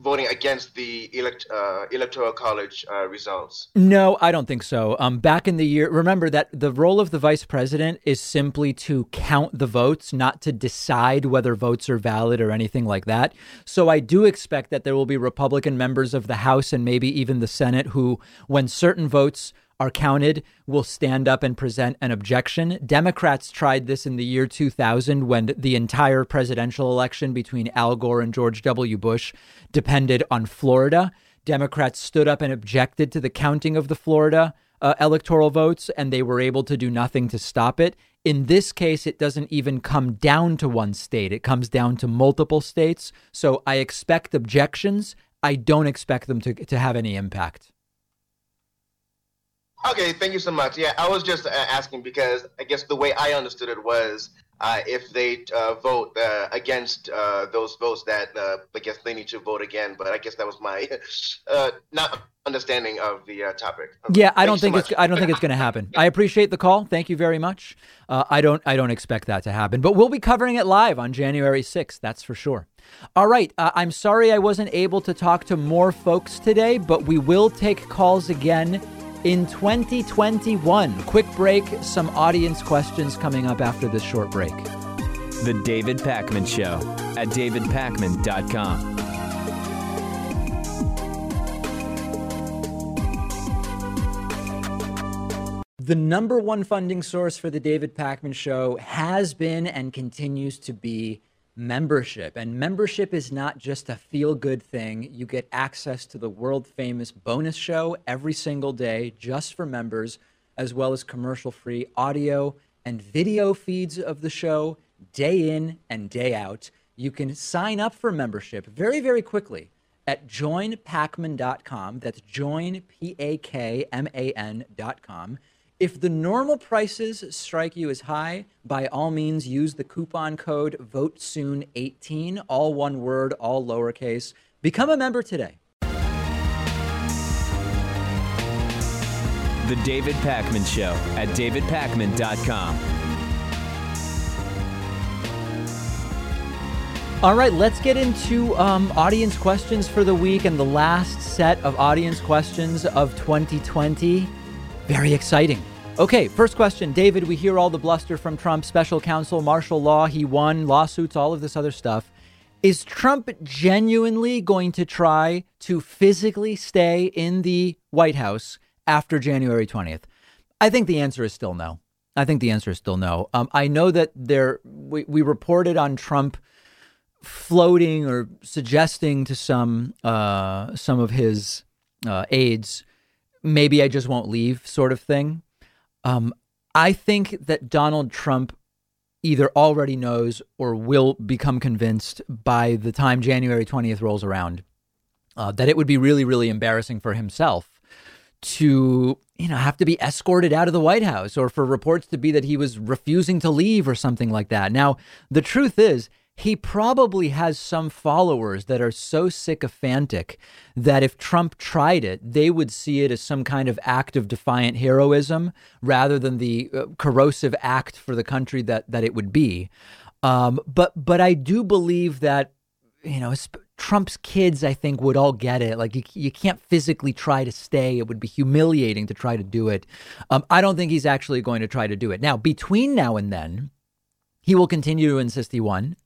voting against the elect, uh, electoral college results. No, I don't think so. Um, back in the year, remember that the role of the vice president is simply to count the votes, not to decide whether votes are valid or anything like that. So I do expect that there will be Republican members of the House and maybe even the Senate who, when certain votes are counted will stand up and present an objection. Democrats tried this in the year 2000 when the entire presidential election between Al Gore and George W. Bush depended on Florida. Democrats stood up and objected to the counting of the Florida uh, electoral votes, and they were able to do nothing to stop it. In this case, it doesn't even come down to one state, it comes down to multiple states. So I expect objections. I don't expect them to, to have any impact. Okay, thank you so much. Yeah, I was just uh, asking because I guess the way I understood it was uh, if they uh, vote uh, against uh, those votes, that uh, I guess they need to vote again. But I guess that was my not understanding of the topic. Yeah, I don't think so it's I don't think it's going to happen. I appreciate the call. Thank you very much. I don't I don't expect that to happen, but we'll be covering it live on January sixth. That's for sure. All right. I'm sorry I wasn't able to talk to more folks today, but we will take calls again in 2021. Quick break, some audience questions coming up after this short break. The David Pakman Show at davidpakman.com. The number one funding source for the David Pakman Show has been and continues to be membership. And membership is not just a feel good thing. You get access to the world famous bonus show every single day just for members, as well as commercial free audio and video feeds of the show day in and day out. You can sign up for membership very, very quickly at joinpakman.com. That's join, P A K M A N.com. If the normal prices strike you as high, by all means use the coupon code VOTESOON18, all one word, all lowercase. Become a member today. The David Pakman Show at davidpakman.com. All right, let's get into um, audience questions for the week and the last set of audience questions of 2020. Very exciting. Okay, first question. David, we hear all the bluster from Trump, special counsel, martial law, he won, lawsuits, all of this other stuff. Is Trump genuinely going to try to physically stay in the White House after January 20th? I think the answer is still no. I think the answer is still no. Um, I know that there we, we reported on Trump floating or suggesting to some uh, some of his uh, aides, maybe I just won't leave, sort of thing. Um, I think that Donald Trump either already knows or will become convinced by the time January 20th rolls around uh, that it would be really, really embarrassing for himself to you know have to be escorted out of the White House or for reports to be that he was refusing to leave or something like that. Now, the truth is he probably has some followers that are so sycophantic that if Trump tried it, they would see it as some kind of act of defiant heroism rather than the uh, corrosive act for the country that that it would be. Um, but but I do believe that you know Trump's kids, I think, would all get it. Like you, you can't physically try to stay; it would be humiliating to try to do it. Um, I don't think he's actually going to try to do it now. Between now and then, he will continue to insist he won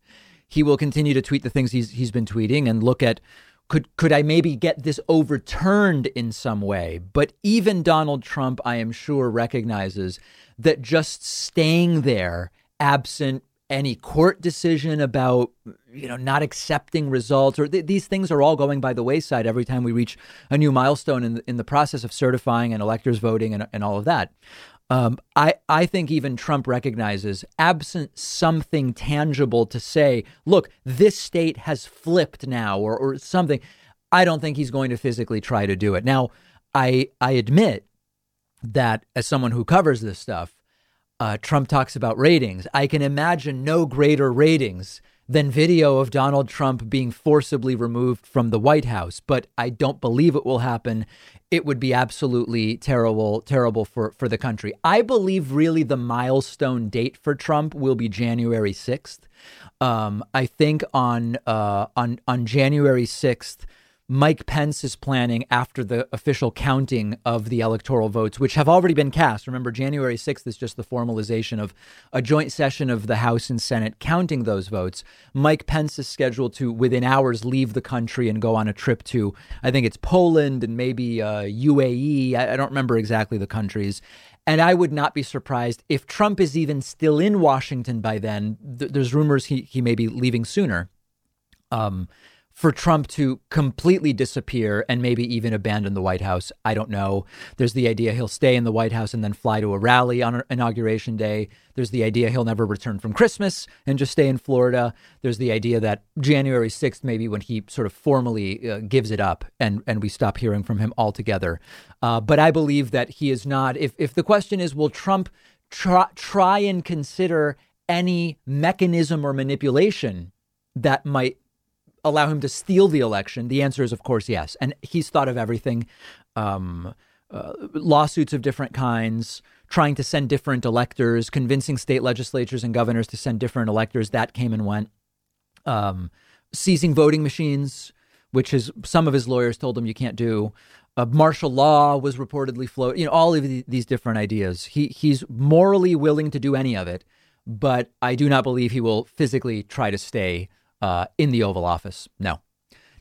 he will continue to tweet the things he's he's been tweeting and look at could could I maybe get this overturned in some way? But even Donald Trump, I am sure, recognizes that just staying there, absent any court decision about you know not accepting results or th- these things are all going by the wayside every time we reach a new milestone in the, in the process of certifying and electors voting and, and all of that um, I, I think even Trump recognizes, absent something tangible to say, look, this state has flipped now or, or something, I don't think he's going to physically try to do it. Now, I, I admit that as someone who covers this stuff, uh, Trump talks about ratings. I can imagine no greater ratings than video of Donald Trump being forcibly removed from the White House. But I don't believe it will happen. It would be absolutely terrible, terrible for, for the country. I believe really the milestone date for Trump will be January 6th. Um, I think on uh, on on January 6th, Mike Pence is planning after the official counting of the electoral votes, which have already been cast. Remember, January 6th is just the formalization of a joint session of the House and Senate counting those votes. Mike Pence is scheduled to, within hours, leave the country and go on a trip to, I think it's Poland and maybe uh, UAE. I, I don't remember exactly the countries. And I would not be surprised if Trump is even still in Washington by then. Th- there's rumors he, he may be leaving sooner. Um, for Trump to completely disappear and maybe even abandon the White House. I don't know. There's the idea he'll stay in the White House and then fly to a rally on Inauguration Day. There's the idea he'll never return from Christmas and just stay in Florida. There's the idea that January 6th, maybe when he sort of formally uh, gives it up and, and we stop hearing from him altogether. Uh, but I believe that he is not. If, if the question is, will Trump try, try and consider any mechanism or manipulation that might allow him to steal the election? The answer is, of course, yes. And he's thought of everything um, uh, lawsuits of different kinds, trying to send different electors, convincing state legislatures and governors to send different electors. That came and went. Um, seizing voting machines, which is some of his lawyers told him you can't do. Uh, martial law was reportedly float. You know, all of the, these different ideas. He he's morally willing to do any of it, but I do not believe he will physically try to stay uh, in the Oval Office. No.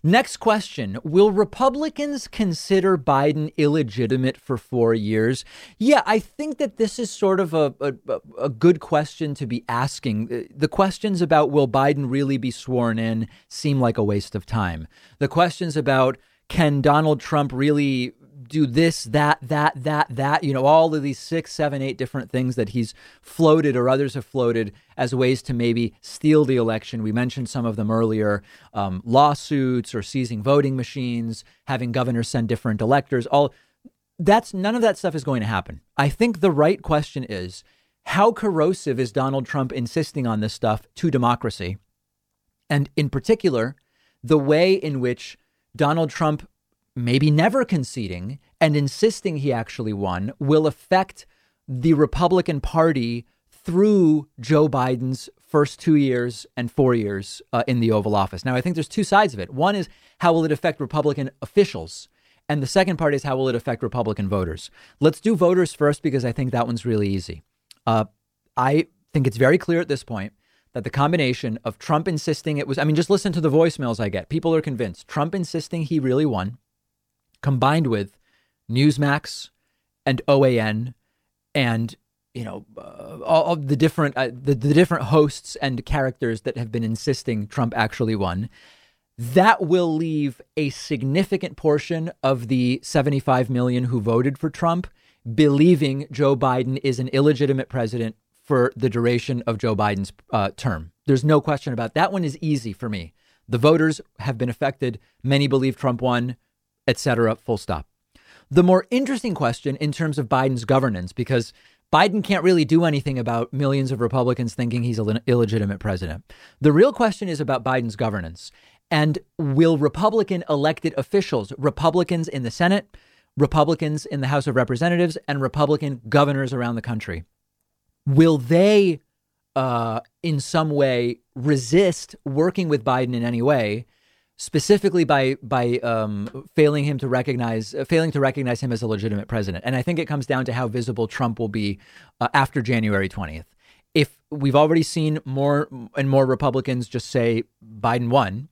Next question Will Republicans consider Biden illegitimate for four years? Yeah, I think that this is sort of a, a, a, good question to be asking. The questions about will Biden really be sworn in seem like a waste of time. The questions about can Donald Trump really do this, that, that, that, that, you know, all of these six, seven, eight different things that he's floated or others have floated as ways to maybe steal the election. We mentioned some of them earlier um, lawsuits or seizing voting machines, having governors send different electors. All that's none of that stuff is going to happen. I think the right question is how corrosive is Donald Trump insisting on this stuff to democracy? And in particular, the way in which Donald Trump maybe never conceding and insisting he actually won will affect the Republican Party through Joe Biden's first two years and four years uh, in the Oval Office. Now, I think there's two sides of it. One is how will it affect Republican officials? And the second part is how will it affect Republican voters? Let's do voters first because I think that one's really easy. Uh, I think it's very clear at this point that the combination of Trump insisting it was, I mean, just listen to the voicemails I get. People are convinced. Trump insisting he really won combined with Newsmax and OAN and you know, uh, all the different uh, the, the different hosts and characters that have been insisting Trump actually won, that will leave a significant portion of the 75 million who voted for Trump believing Joe Biden is an illegitimate president for the duration of Joe Biden's uh, term. There's no question about that. One is easy for me. The voters have been affected. Many believe Trump won, etc. Full stop. The more interesting question in terms of Biden's governance, because Biden can't really do anything about millions of Republicans thinking he's an illegitimate president. The real question is about Biden's governance. And will Republican elected officials, Republicans in the Senate, Republicans in the House of Representatives, and Republican governors around the country, will they uh, in some way resist working with Biden in any way, specifically by by um, failing him to recognize uh, failing to recognize him as a legitimate president. And I think it comes down to how visible Trump will be uh, after January twentieth. If we've already seen more and more Republicans just say Biden won.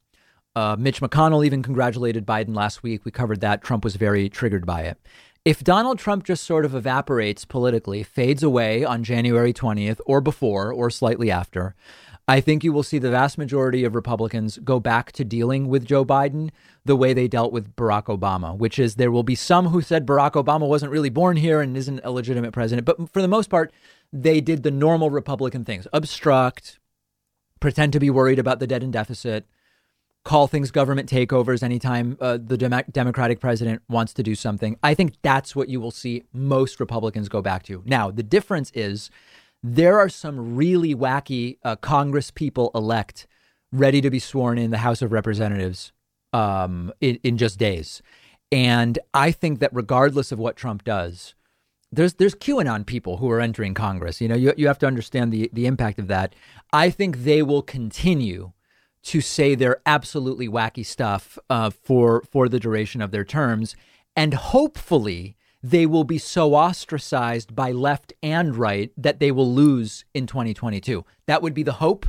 Uh, Mitch McConnell even congratulated Biden last week. We covered that. Trump was very triggered by it. If Donald Trump just sort of evaporates politically, fades away on January 20th or before or slightly after, I think you will see the vast majority of Republicans go back to dealing with Joe Biden the way they dealt with Barack Obama, which is there will be some who said Barack Obama wasn't really born here and isn't a legitimate president. But for the most part, they did the normal Republican things obstruct, pretend to be worried about the debt and deficit, call things government takeovers anytime uh, the Dem- Democratic president wants to do something. I think that's what you will see most Republicans go back to. Now, the difference is there are some really wacky uh, Congress people elect ready to be sworn in the House of Representatives um, in, in just days. And I think that regardless of what Trump does, there's there's QAnon people who are entering Congress. You know, you you have to understand the the impact of that. I think they will continue to say their absolutely wacky stuff uh, for for the duration of their terms, and hopefully they will be so ostracized by left and right that they will lose in 2022. That would be the hope.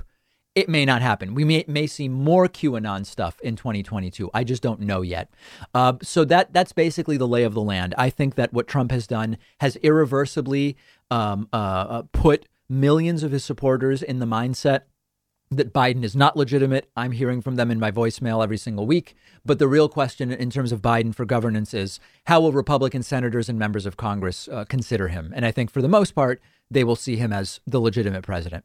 It may not happen. We may, may see more QAnon stuff in 2022. I just don't know yet. Uh, so that that's basically the lay of the land. I think that what Trump has done has irreversibly um, uh, uh put millions of his supporters in the mindset that Biden is not legitimate. I'm hearing from them in my voicemail every single week. But the real question in terms of Biden for governance is how will Republican senators and members of Congress uh, consider him? And I think for the most part, they will see him as the legitimate president.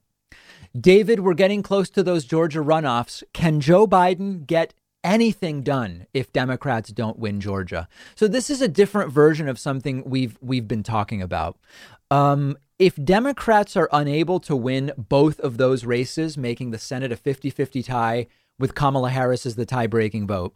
David, we're getting close to those Georgia runoffs. Can Joe Biden get anything done if Democrats don't win Georgia? So this is a different version of something we've we've been talking about. Um, if Democrats are unable to win both of those races, making the Senate a 50 50 tie with Kamala Harris as the tie breaking vote,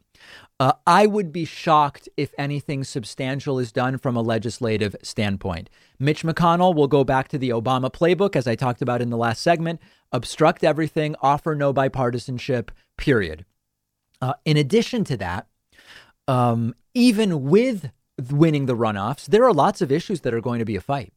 uh, I would be shocked if anything substantial is done from a legislative standpoint. Mitch McConnell will go back to the Obama playbook, as I talked about in the last segment obstruct everything, offer no bipartisanship, period. Uh, in addition to that, um, even with winning the runoffs, there are lots of issues that are going to be a fight.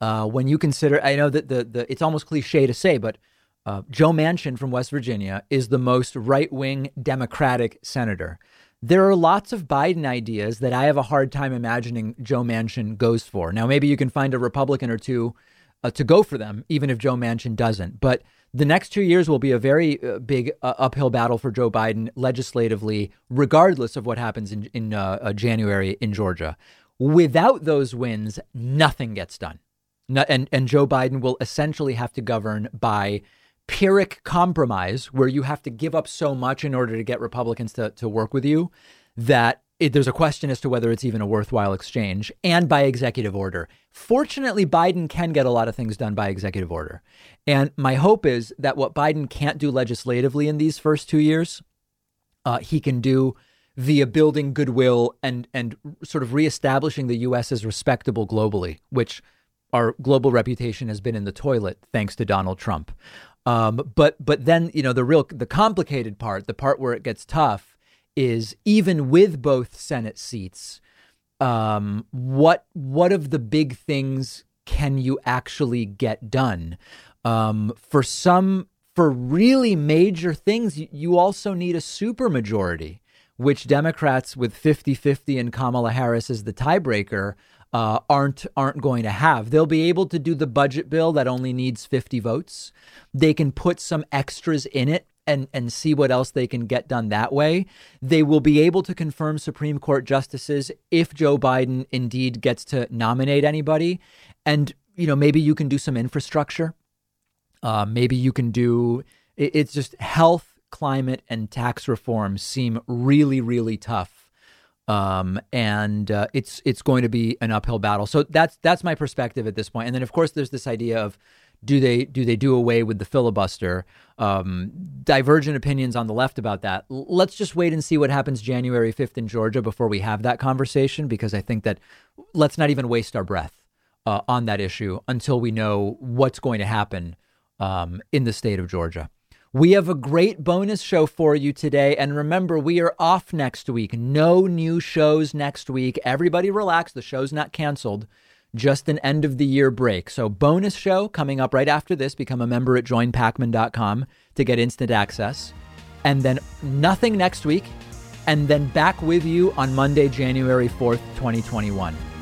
Uh, when you consider, I know that the, the it's almost cliche to say, but uh, Joe Manchin from West Virginia is the most right wing Democratic senator. There are lots of Biden ideas that I have a hard time imagining Joe Manchin goes for. Now, maybe you can find a Republican or two uh, to go for them, even if Joe Manchin doesn't. But the next two years will be a very uh, big uh, uphill battle for Joe Biden legislatively, regardless of what happens in, in uh, uh, January in Georgia. Without those wins, nothing gets done and and Joe Biden will essentially have to govern by Pyrrhic compromise, where you have to give up so much in order to get Republicans to to work with you that it, there's a question as to whether it's even a worthwhile exchange, and by executive order. Fortunately, Biden can get a lot of things done by executive order, and my hope is that what Biden can't do legislatively in these first two years, uh, he can do via building goodwill and and sort of reestablishing the U.S. as respectable globally, which our global reputation has been in the toilet thanks to Donald Trump. Um, but but then you know the real the complicated part, the part where it gets tough, is even with both Senate seats, um, what what of the big things can you actually get done? Um, for some, for really major things, you, also need a supermajority which Democrats with 50 50 and Kamala Harris as the tiebreaker uh, aren't aren't going to have. They'll be able to do the budget bill that only needs 50 votes. They can put some extras in it and and see what else they can get done that way. They will be able to confirm Supreme Court justices if Joe Biden indeed gets to nominate anybody. And you know maybe you can do some infrastructure. Uh, maybe you can do. It's just health, climate, and tax reform seem really really tough um, and uh, it's it's going to be an uphill battle. So that's that's my perspective at this point. And then of course there's this idea of do they do they do away with the filibuster? Um, divergent opinions on the left about that. L- let's just wait and see what happens January 5th in Georgia before we have that conversation because I think that let's not even waste our breath uh, on that issue until we know what's going to happen um, in the state of Georgia. We have a great bonus show for you today. And remember, we are off next week. No new shows next week. Everybody relax. The show's not canceled, just an end of the year break. So, bonus show coming up right after this. Become a member at joinpakman.com to get instant access. And then nothing next week. And then back with you on Monday, January 4th, 2021.